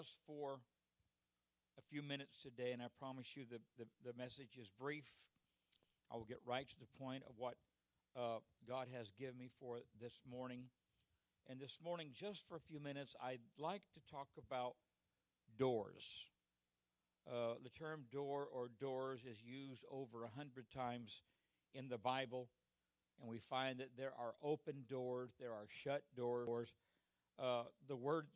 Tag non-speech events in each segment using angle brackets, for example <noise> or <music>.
us for a few minutes today, and I promise you the, the, the message is brief. I will get right to the point of what uh, God has given me for this morning. And this morning, just for a few minutes, I'd like to talk about doors. Uh, the term door or doors is used over a hundred times in the Bible, and we find that there are open doors, there are shut doors. Uh, the word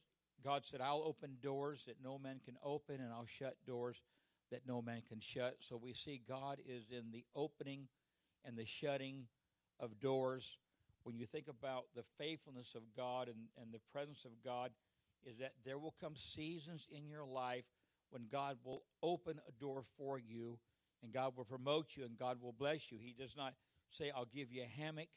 God said, I'll open doors that no man can open, and I'll shut doors that no man can shut. So we see God is in the opening and the shutting of doors. When you think about the faithfulness of God and, and the presence of God, is that there will come seasons in your life when God will open a door for you and God will promote you and God will bless you. He does not say, I'll give you a hammock,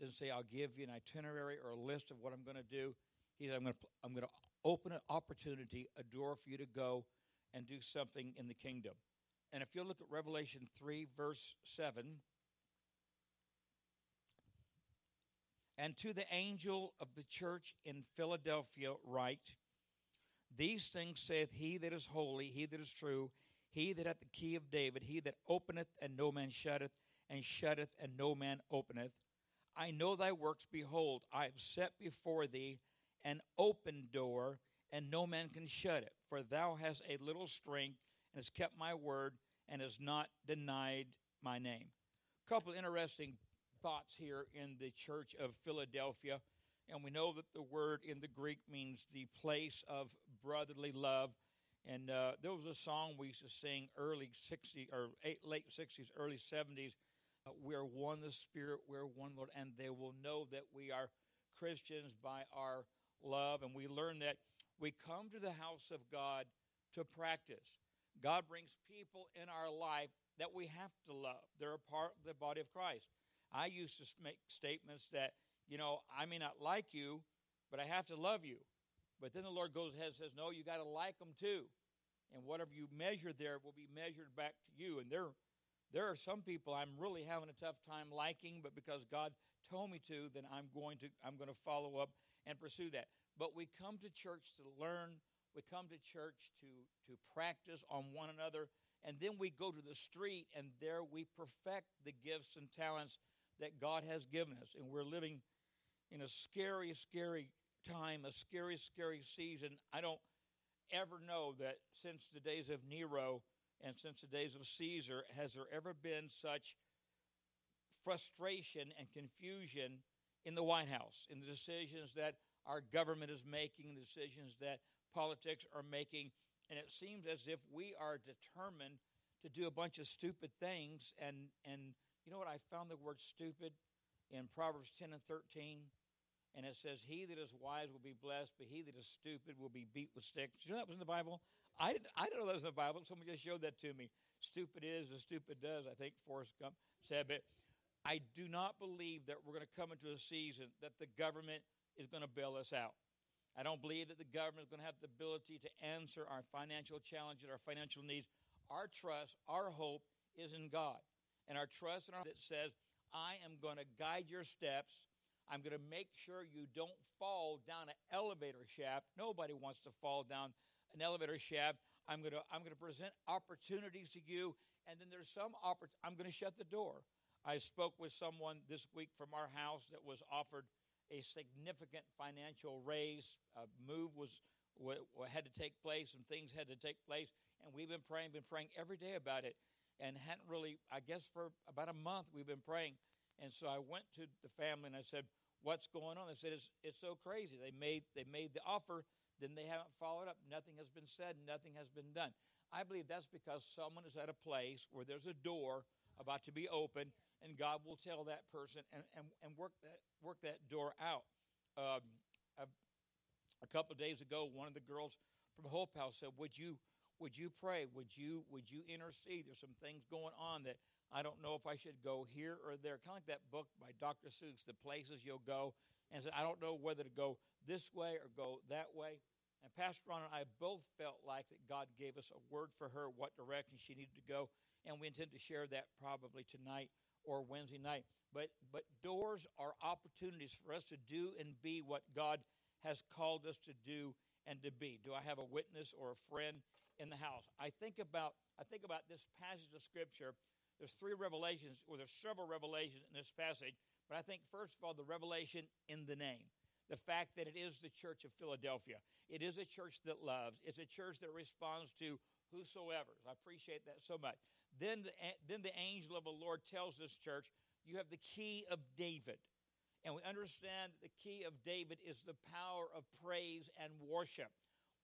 doesn't say, I'll give you an itinerary or a list of what I'm going to do. He said, I'm going to, I'm going to open an opportunity, a door for you to go and do something in the kingdom. And if you look at Revelation 3, verse 7, and to the angel of the church in Philadelphia, write, These things saith he that is holy, he that is true, he that hath the key of David, he that openeth and no man shutteth, and shutteth and no man openeth. I know thy works, behold, I have set before thee an open door, and no man can shut it. For thou hast a little strength, and hast kept my word, and hast not denied my name. A couple of interesting thoughts here in the church of Philadelphia. And we know that the word in the Greek means the place of brotherly love. And uh, there was a song we used to sing early 60s or eight, late 60s, early 70s. Uh, we are one the Spirit, we're one Lord, and they will know that we are Christians by our love, and we learn that we come to the house of God to practice. God brings people in our life that we have to love. They're a part of the body of Christ. I used to make statements that, you know, I may not like you, but I have to love you. But then the Lord goes ahead and says, no, you got to like them too. And whatever you measure there will be measured back to you. And there, there are some people I'm really having a tough time liking, but because God told me to, then I'm going to I'm going to follow up and pursue that. But we come to church to learn, we come to church to, to practice on one another, and then we go to the street, and there we perfect the gifts and talents that God has given us. And we're living in a scary, scary time, a scary, scary season. I don't ever know that since the days of Nero and since the days of Caesar has there ever been such frustration and confusion in the White House, in the decisions that our government is making, the decisions that politics are making. And it seems as if we are determined to do a bunch of stupid things. And, and you know what? I found the word stupid in Proverbs 10 and 13. And it says, He that is wise will be blessed, but he that is stupid will be beat with sticks. You know that was in the Bible? I didn't, I didn't know that was in the Bible. Someone just showed that to me. Stupid is as stupid does, I think Forrest Gump said. But I do not believe that we're going to come into a season that the government is going to bail us out. I don't believe that the government is going to have the ability to answer our financial challenges, our financial needs. Our trust, our hope is in God. And our trust in our that says, I am going to guide your steps. I'm going to make sure you don't fall down an elevator shaft. Nobody wants to fall down an elevator shaft. I'm going to, I'm going to present opportunities to you. And then there's some opportunity. I'm going to shut the door. I spoke with someone this week from our house that was offered a significant financial raise. A move was had to take place, and things had to take place. And we've been praying, been praying every day about it, and hadn't really. I guess for about a month we've been praying. And so I went to the family and I said, "What's going on?" They said, "It's it's so crazy. They made they made the offer, then they haven't followed up. Nothing has been said. Nothing has been done." I believe that's because someone is at a place where there's a door about to be open, and God will tell that person and, and, and work that work that door out. Um, a, a, couple of days ago, one of the girls from Hope House said, "Would you would you pray? Would you would you intercede? There's some things going on that I don't know if I should go here or there. Kind of like that book by Dr. Seuss, The Places You'll Go." And said, "I don't know whether to go this way or go that way." And Pastor Ron and I both felt like that God gave us a word for her, what direction she needed to go, and we intend to share that probably tonight or Wednesday night. But, but doors are opportunities for us to do and be what God has called us to do and to be? Do I have a witness or a friend in the house? I think about I think about this passage of scripture. There's three revelations, or there's several revelations in this passage, but I think first of all the revelation in the name. The fact that it is the church of Philadelphia. It is a church that loves. It's a church that responds to whosoever. I appreciate that so much. Then the, then the angel of the Lord tells this church, you have the key of David. And we understand that the key of David is the power of praise and worship.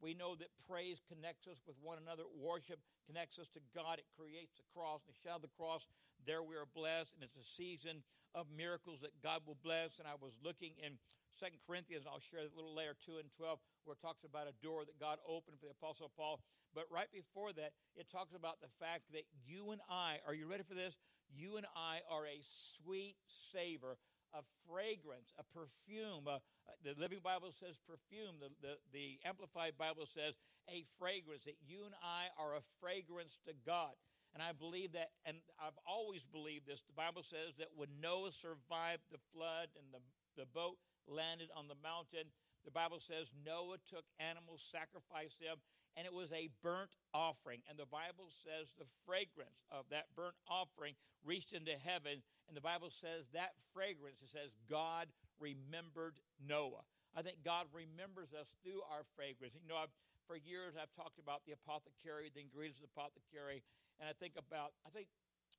We know that praise connects us with one another. Worship connects us to God. It creates the cross. The shadow of the cross, there we are blessed. And it's a season of miracles that God will bless. And I was looking in Second Corinthians, I'll share a little later, 2 and 12, where it talks about a door that God opened for the Apostle Paul. But right before that, it talks about the fact that you and I, are you ready for this? You and I are a sweet savor a fragrance, a perfume. Uh, the Living Bible says perfume. The, the, the Amplified Bible says a fragrance, that you and I are a fragrance to God. And I believe that, and I've always believed this. The Bible says that when Noah survived the flood and the, the boat landed on the mountain, the Bible says Noah took animals, sacrificed them, and it was a burnt offering. And the Bible says the fragrance of that burnt offering reached into heaven and the Bible says that fragrance, it says, God remembered Noah. I think God remembers us through our fragrance. You know, I've, for years I've talked about the apothecary, the ingredients of the apothecary, and I think about, I think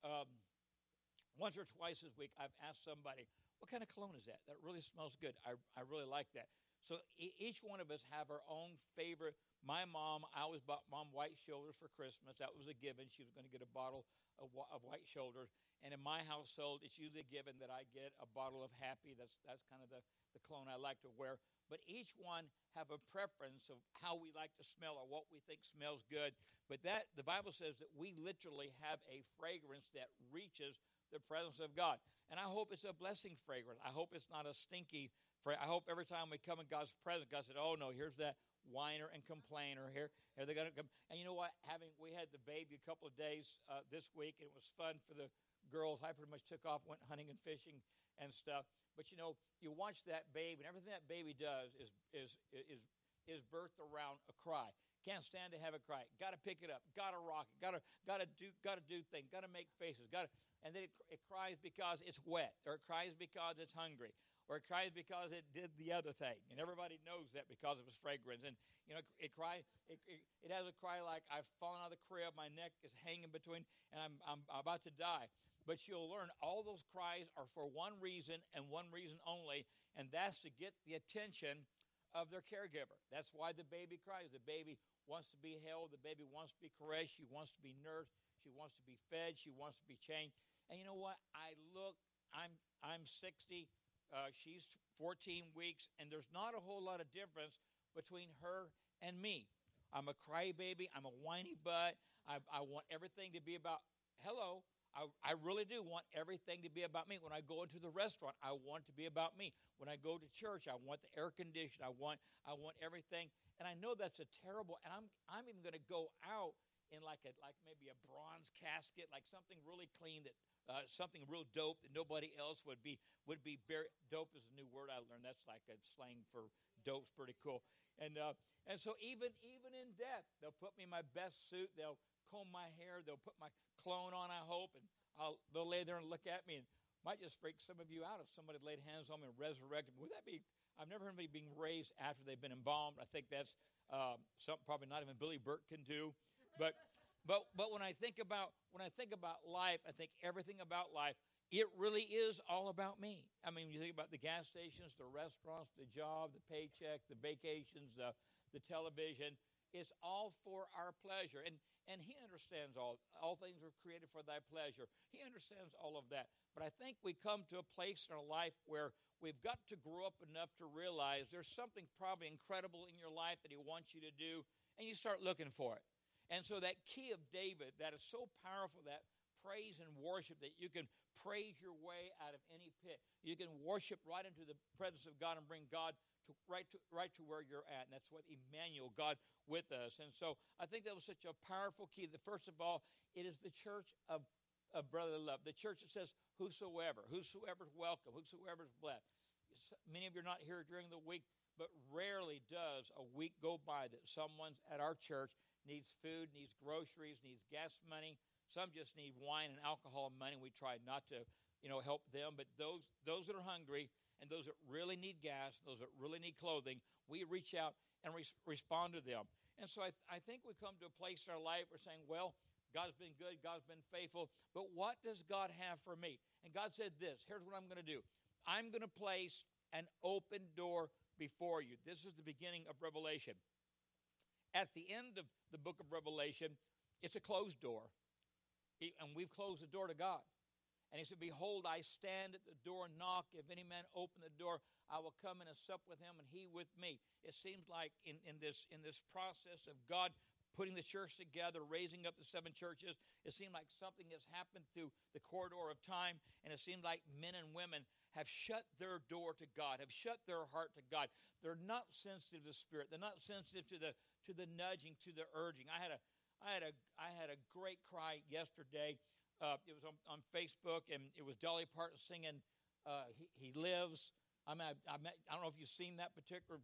um, once or twice this week I've asked somebody, what kind of cologne is that? That really smells good. I, I really like that. So each one of us have our own favorite. My mom, I always bought mom white shoulders for Christmas. That was a given. She was going to get a bottle of, of white shoulders. And in my household, it's usually given that I get a bottle of Happy. That's that's kind of the, the cologne I like to wear. But each one have a preference of how we like to smell or what we think smells good. But that the Bible says that we literally have a fragrance that reaches the presence of God. And I hope it's a blessing fragrance. I hope it's not a stinky I hope every time we come in God's presence, God said, "Oh no, here's that whiner and complainer here. Are they going to come?" And you know what? Having we had the baby a couple of days uh, this week, and it was fun for the girls, I pretty much took off, went hunting and fishing and stuff. But you know, you watch that babe, and everything that baby does is is is is birthed around a cry. Can't stand to have a cry. Got to pick it up. Got to rock it. Got to got to do got to do things. Got to make faces. Got to and then it, it cries because it's wet, or it cries because it's hungry, or it cries because it did the other thing. And everybody knows that because of its fragrance. And you know, it cries. It, it, it has a cry like I've fallen out of the crib. My neck is hanging between, and I'm I'm about to die. But you'll learn all those cries are for one reason and one reason only, and that's to get the attention of their caregiver. That's why the baby cries. The baby wants to be held, the baby wants to be caressed, she wants to be nursed, she wants to be fed, she wants to be changed. And you know what? I look, I'm I'm 60, uh, she's 14 weeks, and there's not a whole lot of difference between her and me. I'm a crybaby. I'm a whiny butt. I, I want everything to be about hello. I, I really do want everything to be about me. When I go into the restaurant, I want to be about me. When I go to church, I want the air conditioning. I want I want everything. And I know that's a terrible. And I'm I'm even going to go out in like a like maybe a bronze casket, like something really clean that uh, something real dope that nobody else would be would be. Dope is a new word I learned. That's like a slang for dope's pretty cool. And uh, and so even even in death, they'll put me in my best suit. They'll comb my hair. They'll put my clone on, I hope, and I'll, they'll lay there and look at me and might just freak some of you out if somebody laid hands on me and resurrected me. Would that be? I've never heard of anybody being raised after they've been embalmed. I think that's um, something probably not even Billy Burke can do. But but but when I think about when I think about life, I think everything about life. It really is all about me. I mean, you think about the gas stations, the restaurants, the job, the paycheck, the vacations, the the television. It's all for our pleasure. And, and he understands all. All things are created for thy pleasure. He understands all of that. But I think we come to a place in our life where we've got to grow up enough to realize there's something probably incredible in your life that he wants you to do, and you start looking for it. And so that key of David, that is so powerful, that praise and worship, that you can praise your way out of any pit. You can worship right into the presence of God and bring God to right to right to where you're at. And that's what Emmanuel, God with us. And so I think that was such a powerful key. The first of all, it is the church of, of brotherly love. The church that says, Whosoever, whosoever's welcome, whosoever's blessed. Many of you are not here during the week, but rarely does a week go by that someone's at our church needs food, needs groceries, needs gas money. Some just need wine and alcohol money. We try not to, you know, help them, but those those that are hungry and those that really need gas, those that really need clothing, we reach out and res- respond to them. And so I, th- I think we come to a place in our life where we're saying, well, God's been good, God's been faithful, but what does God have for me? And God said this here's what I'm going to do I'm going to place an open door before you. This is the beginning of Revelation. At the end of the book of Revelation, it's a closed door. And we've closed the door to God. And he said, Behold, I stand at the door and knock. If any man open the door, I will come in and sup with him and he with me. It seems like in, in, this, in this process of God putting the church together, raising up the seven churches, it seemed like something has happened through the corridor of time. And it seemed like men and women have shut their door to God, have shut their heart to God. They're not sensitive to the Spirit. They're not sensitive to the, to the nudging, to the urging. I had a, I had a, I had a great cry yesterday uh, it was on, on, Facebook, and it was Dolly Parton singing uh, he, he, Lives. I, mean, I, I, met, I, don't know if you've seen that particular.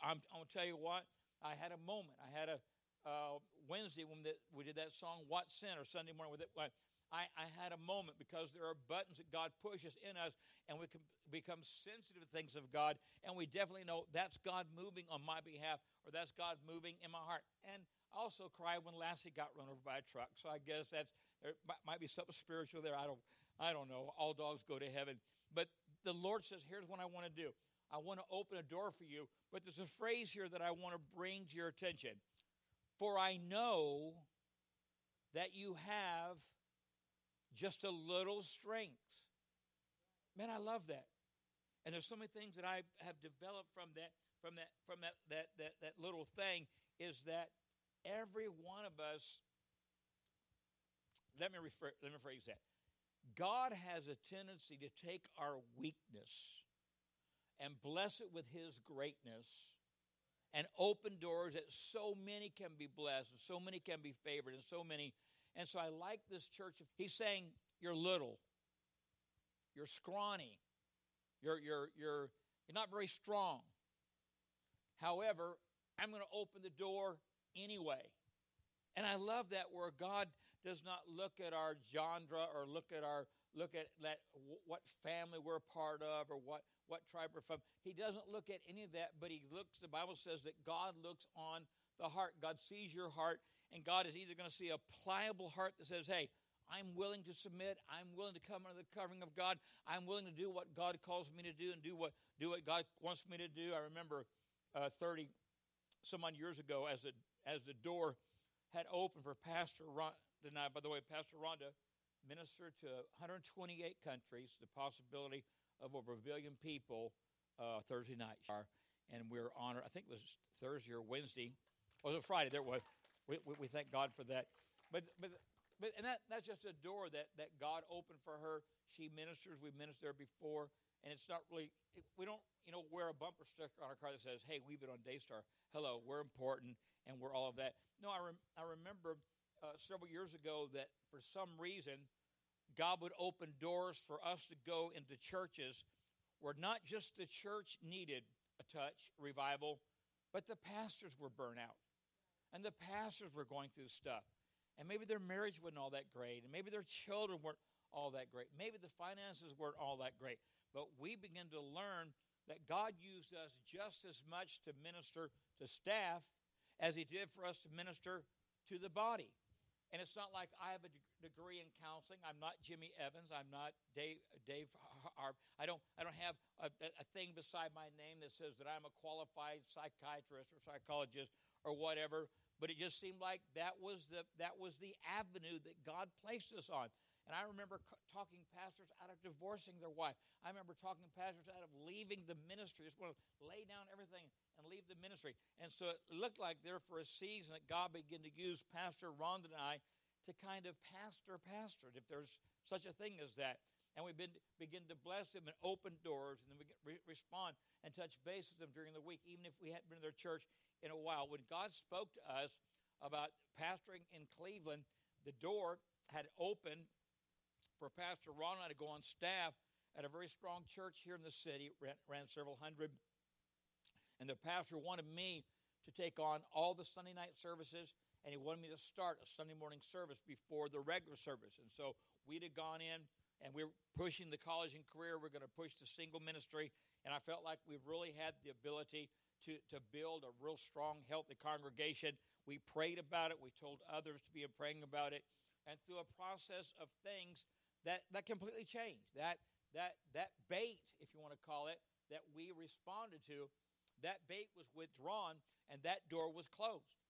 I'm, I'm to tell you what, I had a moment. I had a uh, Wednesday when the, we did that song, What Sin, or Sunday morning with it. I, I had a moment because there are buttons that God pushes in us, and we can become sensitive to things of God, and we definitely know that's God moving on my behalf, or that's God moving in my heart. And I also cried when Lassie got run over by a truck. So I guess that's there might be something spiritual there. I don't, I don't know. All dogs go to heaven. But the Lord says, here's what I want to do. I want to open a door for you. But there's a phrase here that I want to bring to your attention. For I know that you have just a little strength. Man, I love that. And there's so many things that I have developed from that, from that, from that, that, that, that little thing is that every one of us let me, refer, let me phrase that. God has a tendency to take our weakness and bless it with His greatness and open doors that so many can be blessed and so many can be favored and so many. And so I like this church. He's saying, You're little, you're scrawny, you're, you're, you're, you're not very strong. However, I'm going to open the door anyway. And I love that where God does not look at our genre or look at our look at that what family we're part of or what what tribe we're from. He doesn't look at any of that, but he looks. The Bible says that God looks on the heart. God sees your heart, and God is either going to see a pliable heart that says, "Hey, I'm willing to submit. I'm willing to come under the covering of God. I'm willing to do what God calls me to do and do what do what God wants me to do." I remember uh, thirty some odd years ago, as the as the door had opened for Pastor Ron, tonight. By the way, Pastor Rhonda ministered to 128 countries, the possibility of over a billion people uh, Thursday night. And we're honored, I think it was Thursday or Wednesday, or was it Friday? There was. We, we, we, thank God for that. But, but, but and that, that's just a door that, that God opened for her. She ministers. We've ministered there before. And it's not really, we don't, you know, wear a bumper sticker on our car that says, hey, we've been on Daystar. Hello, we're important and we're all of that. No, I, rem- I remember uh, several years ago that for some reason, God would open doors for us to go into churches where not just the church needed a touch, revival, but the pastors were burnt out. And the pastors were going through stuff. And maybe their marriage wasn't all that great. And maybe their children weren't all that great. Maybe the finances weren't all that great. But we begin to learn that God used us just as much to minister to staff as He did for us to minister to the body. And it's not like I have a degree in counseling. I'm not Jimmy Evans. I'm not Dave. Dave. Harb. I don't. I don't have a, a, thing beside my name that says that I'm a qualified psychiatrist or psychologist or whatever. But it just seemed like that was the that was the avenue that God placed us on. And I remember talking pastors out of divorcing their wife. I remember talking pastors out of leaving the ministry. Just want to lay down everything and leave the ministry. And so it looked like there for a season that God began to use Pastor Rhonda and I to kind of pastor pastor, if there's such a thing as that. And we begin to bless them and open doors, and then we re- respond and touch base with them during the week, even if we hadn't been to their church in a while. When God spoke to us about pastoring in Cleveland, the door had opened for Pastor Ron and I to go on staff at a very strong church here in the city, ran, ran several hundred. And the pastor wanted me to take on all the Sunday night services, and he wanted me to start a Sunday morning service before the regular service. And so we'd have gone in, and we we're pushing the college and career. We're going to push the single ministry, and I felt like we really had the ability to, to build a real strong, healthy congregation. We prayed about it. We told others to be praying about it. And through a process of things that, that completely changed, that, that, that bait, if you want to call it, that we responded to, that bait was withdrawn and that door was closed.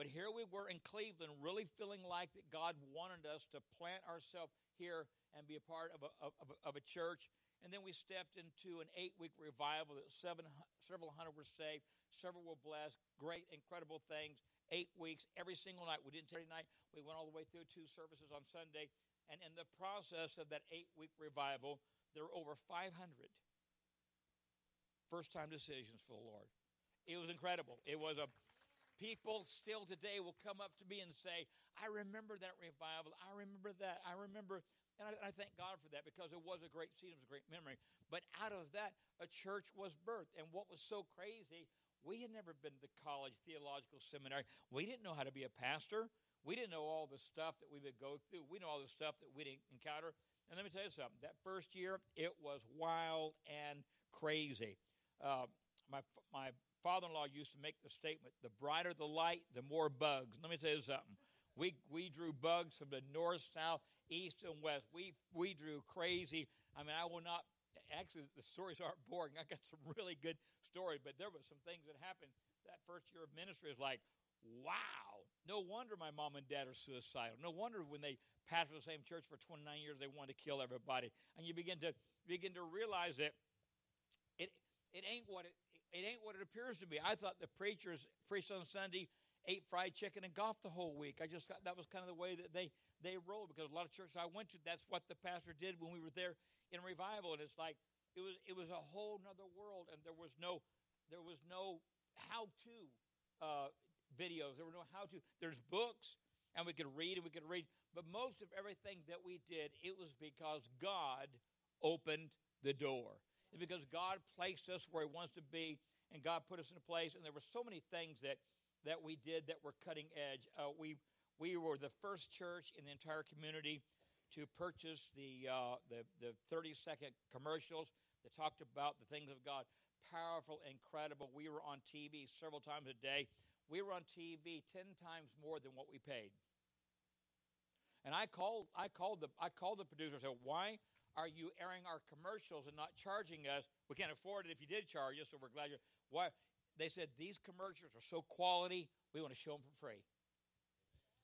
But here we were in Cleveland, really feeling like that God wanted us to plant ourselves here and be a part of a, of, of a church. And then we stepped into an eight week revival that seven, several hundred were saved, several were blessed, great, incredible things. Eight weeks, every single night. We didn't take night. We went all the way through two services on Sunday. And in the process of that eight week revival, there were over 500 first time decisions for the Lord. It was incredible. It was a people still today will come up to me and say, I remember that revival. I remember that. I remember and I, I, thank God for that because it was a great season, it was a great memory. But out of that, a church was birthed. And what was so crazy, we had never been to college, theological seminary. We didn't know how to be a pastor. We didn't know all the stuff that we would go through. We know all the stuff that we didn't encounter. And let me tell you something. That first year, it was wild and crazy. Uh, my my father-in-law used to make the statement: "The brighter the light, the more bugs." Let me tell you something. We we drew bugs from the north, south, east, and west. We we drew crazy. I mean, I will not. Actually, the stories aren't boring. I got some really good stories, but there were some things that happened that first year of ministry. Is like, wow. No wonder my mom and dad are suicidal. No wonder when they pastored the same church for 29 years, they wanted to kill everybody. And you begin to begin to realize that it it ain't what it it ain't what it appears to be. I thought the preachers preached on Sunday, ate fried chicken, and golfed the whole week. I just thought that was kind of the way that they they roll because a lot of churches I went to, that's what the pastor did when we were there in revival, and it's like it was it was a whole nother world, and there was no there was no how to uh, videos. There were no how to. There's books, and we could read and we could read, but most of everything that we did, it was because God opened the door because God placed us where He wants to be, and God put us in a place. And there were so many things that that we did that were cutting edge. Uh, we we were the first church in the entire community to purchase the uh, the the 30 second commercials that talked about the things of God. Powerful, incredible. We were on TV several times a day. We were on TV ten times more than what we paid. And I called I called the I called the producer and said, Why are you airing our commercials and not charging us? We can't afford it if you did charge us, so we're glad you're. Why? They said these commercials are so quality, we want to show them for free.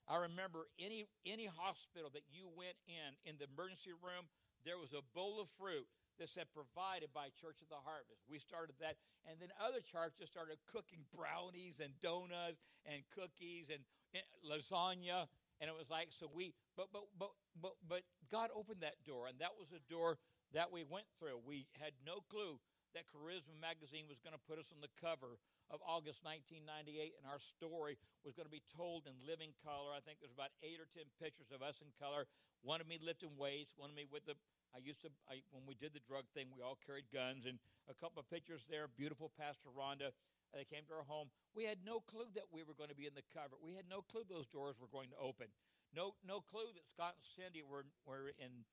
I remember any any hospital that you went in in the emergency room, there was a bowl of fruit that said provided by Church of the Harvest. We started that, and then other churches started cooking brownies and donuts and cookies and, and lasagna and it was like so we but but but but but God opened that door and that was a door that we went through. We had no clue that Charisma magazine was going to put us on the cover of August 1998 and our story was going to be told in living color. I think there's about 8 or 10 pictures of us in color. One of me lifting weights, one of me with the I used to I, when we did the drug thing, we all carried guns and a couple of pictures there, beautiful Pastor Rhonda they came to our home. We had no clue that we were going to be in the cover. We had no clue those doors were going to open. No, no clue that Scott and Cindy were, were in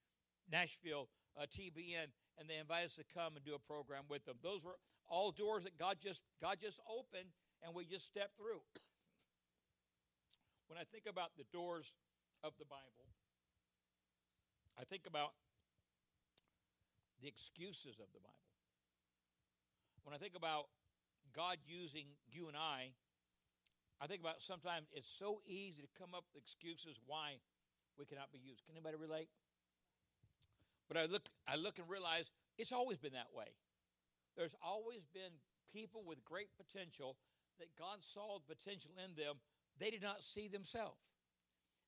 Nashville, uh, TBN, and they invited us to come and do a program with them. Those were all doors that God just God just opened, and we just stepped through. when I think about the doors of the Bible, I think about the excuses of the Bible. When I think about God using you and I, I think about sometimes it's so easy to come up with excuses why we cannot be used. Can anybody relate? But I look, I look and realize it's always been that way. There's always been people with great potential that God saw the potential in them. They did not see themselves.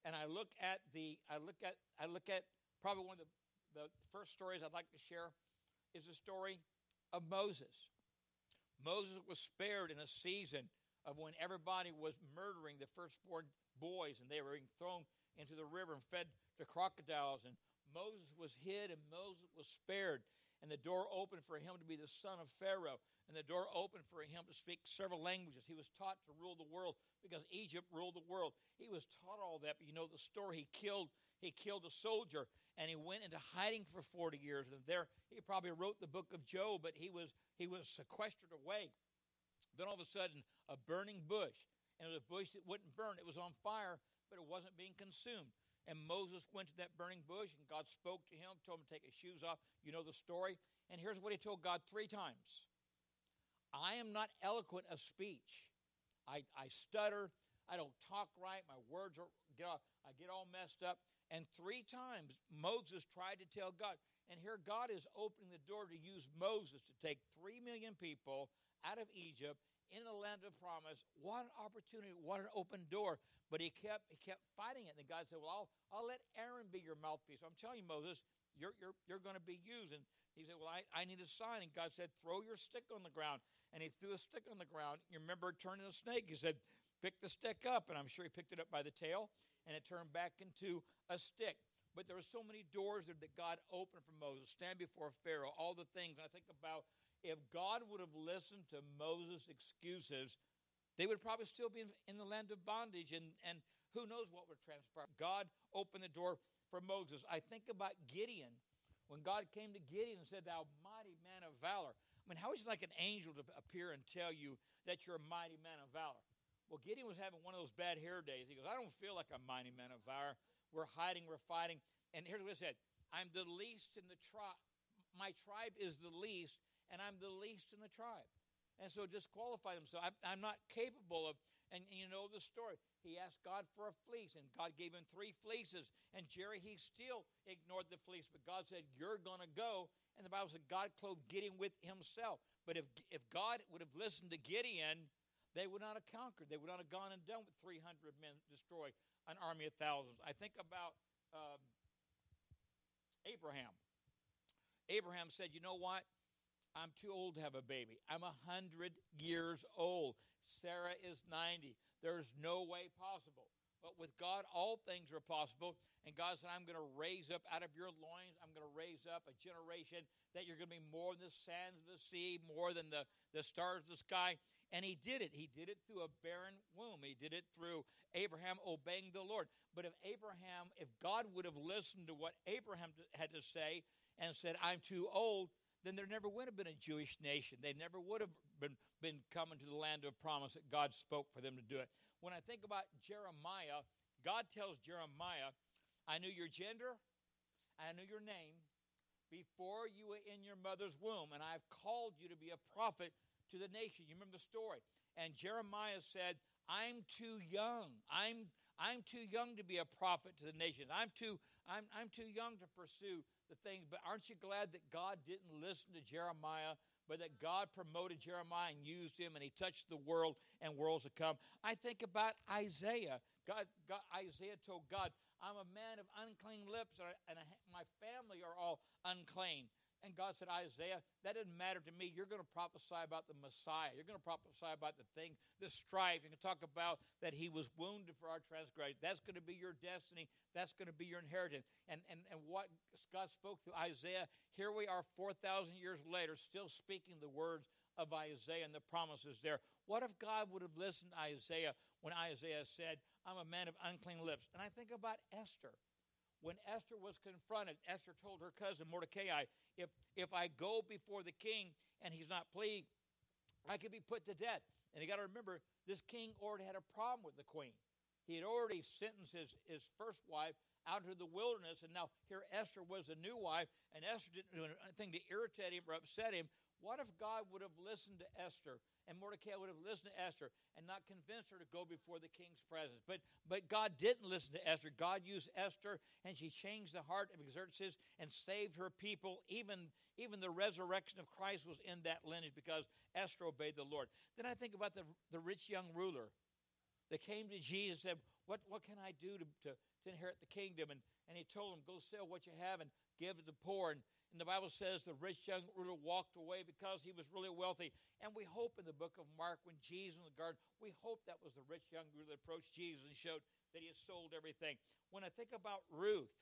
And I look at the, I look at, I look at probably one of the, the first stories I'd like to share is the story of Moses. Moses was spared in a season of when everybody was murdering the firstborn boys and they were being thrown into the river and fed to crocodiles. And Moses was hid and Moses was spared. And the door opened for him to be the son of Pharaoh, and the door opened for him to speak several languages. He was taught to rule the world because Egypt ruled the world. He was taught all that, but you know the story. He killed he killed a soldier and he went into hiding for 40 years and there he probably wrote the book of Job, but he was he was sequestered away. Then all of a sudden a burning bush and it was a bush that wouldn't burn. It was on fire, but it wasn't being consumed. And Moses went to that burning bush, and God spoke to him, told him to take his shoes off. You know the story. And here's what he told God three times I am not eloquent of speech. I, I stutter. I don't talk right. My words are get off, I get all messed up. And three times Moses tried to tell God. And here God is opening the door to use Moses to take three million people out of Egypt in the land of promise. What an opportunity! What an open door! But he kept he kept fighting it. And God said, "Well, I'll I'll let Aaron be your mouthpiece." I'm telling you, Moses, you're you're you're going to be used. And he said, "Well, I, I need a sign." And God said, "Throw your stick on the ground." And he threw a stick on the ground. You remember turning the snake? He said, "Pick the stick up." And I'm sure he picked it up by the tail, and it turned back into a stick. But there were so many doors that God opened for Moses. Stand before Pharaoh, all the things. And I think about if God would have listened to Moses' excuses, they would probably still be in, the land of bondage, and, and who knows what would transpire. God opened the door for Moses. I think about Gideon. When God came to Gideon and said, Thou mighty man of valor. I mean, how is it like an angel to appear and tell you that you're a mighty man of valor? Well, Gideon was having one of those bad hair days. He goes, I don't feel like a mighty man of valor. We're hiding, we're fighting. And here's what he said I'm the least in the tribe. My tribe is the least, and I'm the least in the tribe. And so disqualified himself. I'm, I'm not capable of, and, and, you know the story. He asked God for a fleece, and God gave him three fleeces. And Jerry, he still ignored the fleece, but God said, You're going to go. And the Bible said God clothed Gideon with himself. But if, if God would have listened to Gideon, they would not have conquered. They would not have gone and done with 300 men, destroy an army of thousands. I think about um, Abraham. Abraham said, You know what? I'm too old to have a baby. I'm 100 years old. Sarah is 90. There's no way possible. But with God, all things are possible. And God said, I'm going to raise up out of your loins, I'm going to raise up a generation that you're going to be more than the sands of the sea, more than the, the stars of the sky. And he did it. He did it through a barren womb. He did it through Abraham obeying the Lord. But if Abraham, if God would have listened to what Abraham had to say and said, I'm too old, then there never would have been a Jewish nation. They never would have been, been coming to the land of promise that God spoke for them to do it. When I think about Jeremiah, God tells Jeremiah, I knew your gender, I knew your name before you were in your mother's womb, and I've called you to be a prophet to the nation. You remember the story. And Jeremiah said, I'm too young. I'm I'm too young to be a prophet to the nations. I'm too I'm I'm too young to pursue the things. But aren't you glad that God didn't listen to Jeremiah, but that God promoted Jeremiah and used him and he touched the world and worlds to come? I think about Isaiah. God, God Isaiah told God, I'm a man of unclean lips, and my family are all unclean. And God said, Isaiah, that doesn't matter to me. You're going to prophesy about the Messiah. You're going to prophesy about the thing, the strife. You're going to talk about that he was wounded for our transgression. That's going to be your destiny. That's going to be your inheritance. And, and, and what God spoke through Isaiah, here we are 4,000 years later, still speaking the words of Isaiah and the promises there. What if God would have listened to Isaiah when Isaiah said, I'm a man of unclean lips? And I think about Esther when Esther was confronted, Esther told her cousin Mordecai, if, if I go before the king and he's not pleased, I could be put to death. And you got to remember, this king already had a problem with the queen. He had already sentenced his, his first wife out into the wilderness, and now here Esther was a new wife, and Esther didn't do anything to irritate him or upset him. What if God would have listened to Esther and Mordecai would have listened to Esther and not convinced her to go before the king's presence? But, but God didn't listen to Esther. God used Esther and she changed the heart of Xerxes and saved her people. Even, even the resurrection of Christ was in that lineage because Esther obeyed the Lord. Then I think about the, the rich young ruler that came to Jesus and said, What, what can I do to, to, to inherit the kingdom? And, and he told him, Go sell what you have and give to the poor. And and the Bible says the rich young ruler walked away because he was really wealthy. And we hope in the book of Mark, when Jesus in the garden, we hope that was the rich young ruler that approached Jesus and showed that he had sold everything. When I think about Ruth,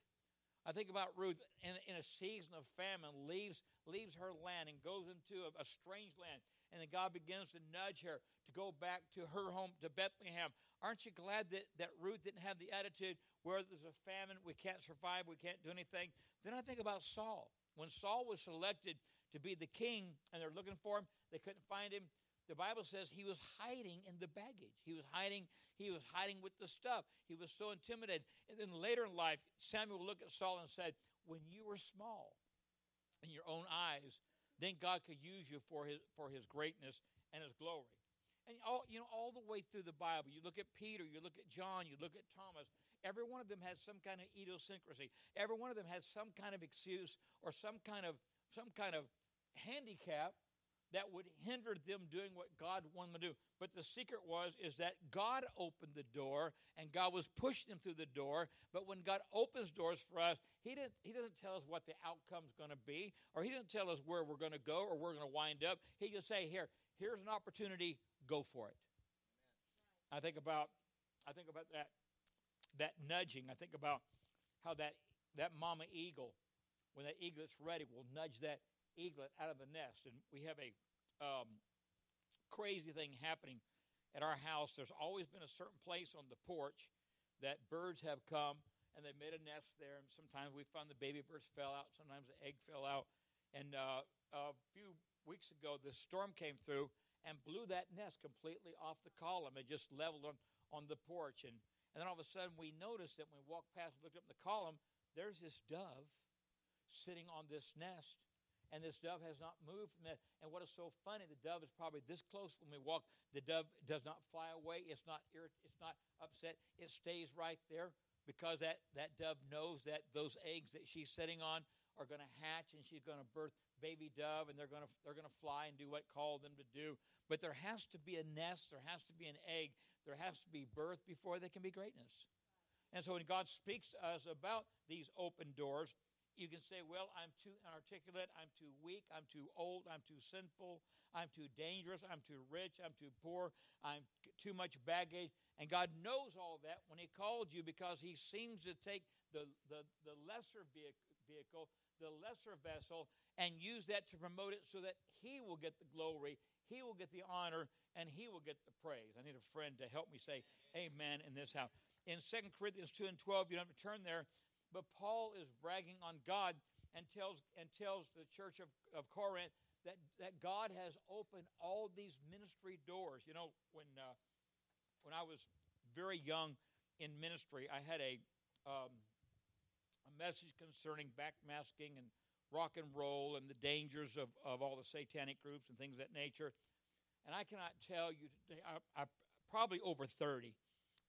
I think about Ruth in, in a season of famine, leaves, leaves her land and goes into a, a strange land. And then God begins to nudge her to go back to her home, to Bethlehem. Aren't you glad that, that Ruth didn't have the attitude where there's a famine, we can't survive, we can't do anything? Then I think about Saul. When Saul was selected to be the king and they're looking for him, they couldn't find him. The Bible says he was hiding in the baggage. He was hiding, he was hiding with the stuff. He was so intimidated. And then later in life, Samuel looked at Saul and said, When you were small in your own eyes, then God could use you for his for his greatness and his glory. And all you know, all the way through the Bible, you look at Peter, you look at John, you look at Thomas. Every one of them has some kind of idiosyncrasy. Every one of them has some kind of excuse or some kind of some kind of handicap that would hinder them doing what God wanted them to do. But the secret was is that God opened the door and God was pushing them through the door. But when God opens doors for us, He didn't He doesn't tell us what the outcome's going to be, or He doesn't tell us where we're going to go or we're going to wind up. He just say, "Here, here's an opportunity. Go for it." I think about I think about that that nudging. I think about how that that mama eagle, when that eaglet's ready, will nudge that eaglet out of the nest. And we have a um, crazy thing happening at our house. There's always been a certain place on the porch that birds have come and they made a nest there. And sometimes we found the baby birds fell out, sometimes the egg fell out. And uh, a few weeks ago, this storm came through and blew that nest completely off the column. It just leveled on, on the porch. And, and then all of a sudden, we noticed that when we walked past and looked up in the column, there's this dove sitting on this nest and this dove has not moved from that. And what is so funny, the dove is probably this close when we walk. The dove does not fly away. It's not irrit- It's not upset. It stays right there because that, that dove knows that those eggs that she's sitting on are going to hatch and she's going to birth baby dove and they're going to they're going to fly and do what called them to do but there has to be a nest there has to be an egg there has to be birth before there can be greatness and so when god speaks to us about these open doors you can say, well, I'm too inarticulate, I'm too weak, I'm too old, I'm too sinful, I'm too dangerous, I'm too rich, I'm too poor, I'm too much baggage. And God knows all that when He called you because He seems to take the, the, the lesser vehicle, the lesser vessel, and use that to promote it so that He will get the glory, He will get the honor, and He will get the praise. I need a friend to help me say amen in this house. In 2 Corinthians 2 and 12, you don't have to turn there but Paul is bragging on God and tells, and tells the church of, of Corinth that, that God has opened all these ministry doors. You know, when, uh, when I was very young in ministry, I had a, um, message concerning backmasking and rock and roll and the dangers of, of all the satanic groups and things of that nature. And I cannot tell you today, I, I probably over 30,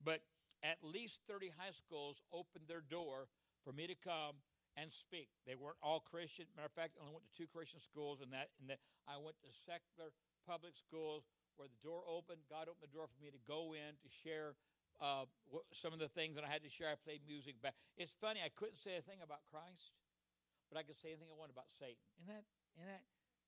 but at least 30 high schools opened their door for me to come and speak. They weren't all Christian. Matter of fact, I only went to two Christian schools, and that and that I went to secular public schools where the door opened. God opened the door for me to go in to share uh, some of the things that I had to share. I played music back. It's funny. I couldn't say a thing about Christ, but I could say anything I wanted about Satan. Isn't that isn't that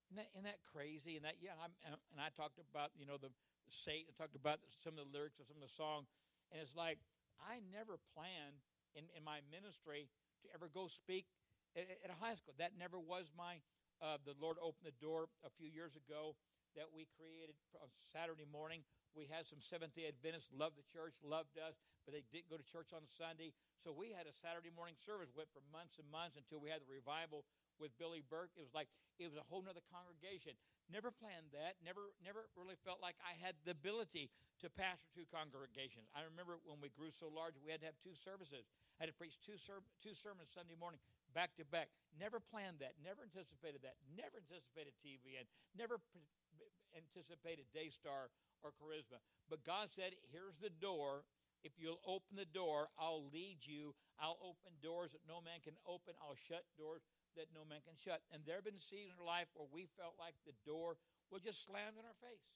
isn't that, isn't that crazy? And that yeah, I'm, and I talked about you know the Satan. I talked about some of the lyrics of some of the song, and it's like I never planned in, in my ministry to ever go speak at, at a high school. That never was my. Uh, the Lord opened the door a few years ago that we created on Saturday morning. We had some Seventh day Adventists, loved the church, loved us, but they didn't go to church on Sunday. So we had a Saturday morning service, went for months and months until we had the revival with Billy Burke. It was like it was a whole nother congregation. Never planned that. Never, never really felt like I had the ability to pastor two congregations. I remember when we grew so large, we had to have two services. I had to preach two, ser- two sermons Sunday morning back to back. Never planned that. Never anticipated that. Never anticipated TV and Never pre- anticipated Daystar or Charisma. But God said, "Here's the door. If you'll open the door, I'll lead you. I'll open doors that no man can open. I'll shut doors that no man can shut." And there have been seasons in our life where we felt like the door was just slammed in our face,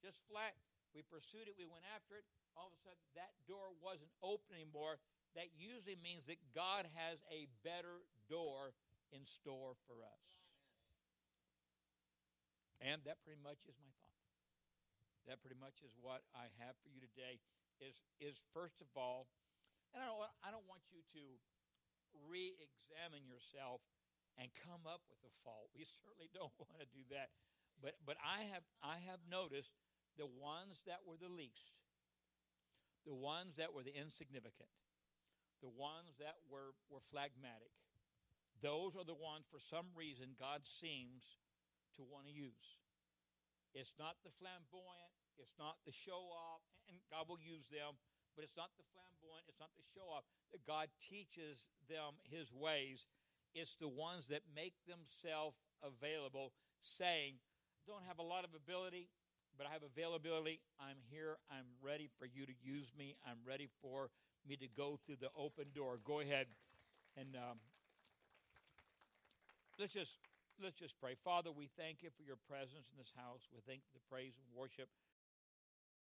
just flat. We pursued it. We went after it. All of a sudden, that door wasn't open anymore that usually means that God has a better door in store for us. And that pretty much is my thought. That pretty much is what I have for you today. Is is first of all, and I don't I don't want you to re examine yourself and come up with a fault. We <laughs> certainly don't want to do that. But, but I, have, I have noticed the ones that were the least, the ones that were the insignificant, the ones that were, were phlegmatic, those are the ones, for some reason, God seems to want to use. It's not the flamboyant, it's not the show off, and God will use them, but it's not the flamboyant, it's not the show off. God teaches them His ways. It's the ones that make themselves available, saying, Don't have a lot of ability, but I have availability. I'm here. I'm ready for you to use me. I'm ready for me to go through the open door. Go ahead and um, let's just let's just pray. Father, we thank you for your presence in this house. We thank you for the praise and worship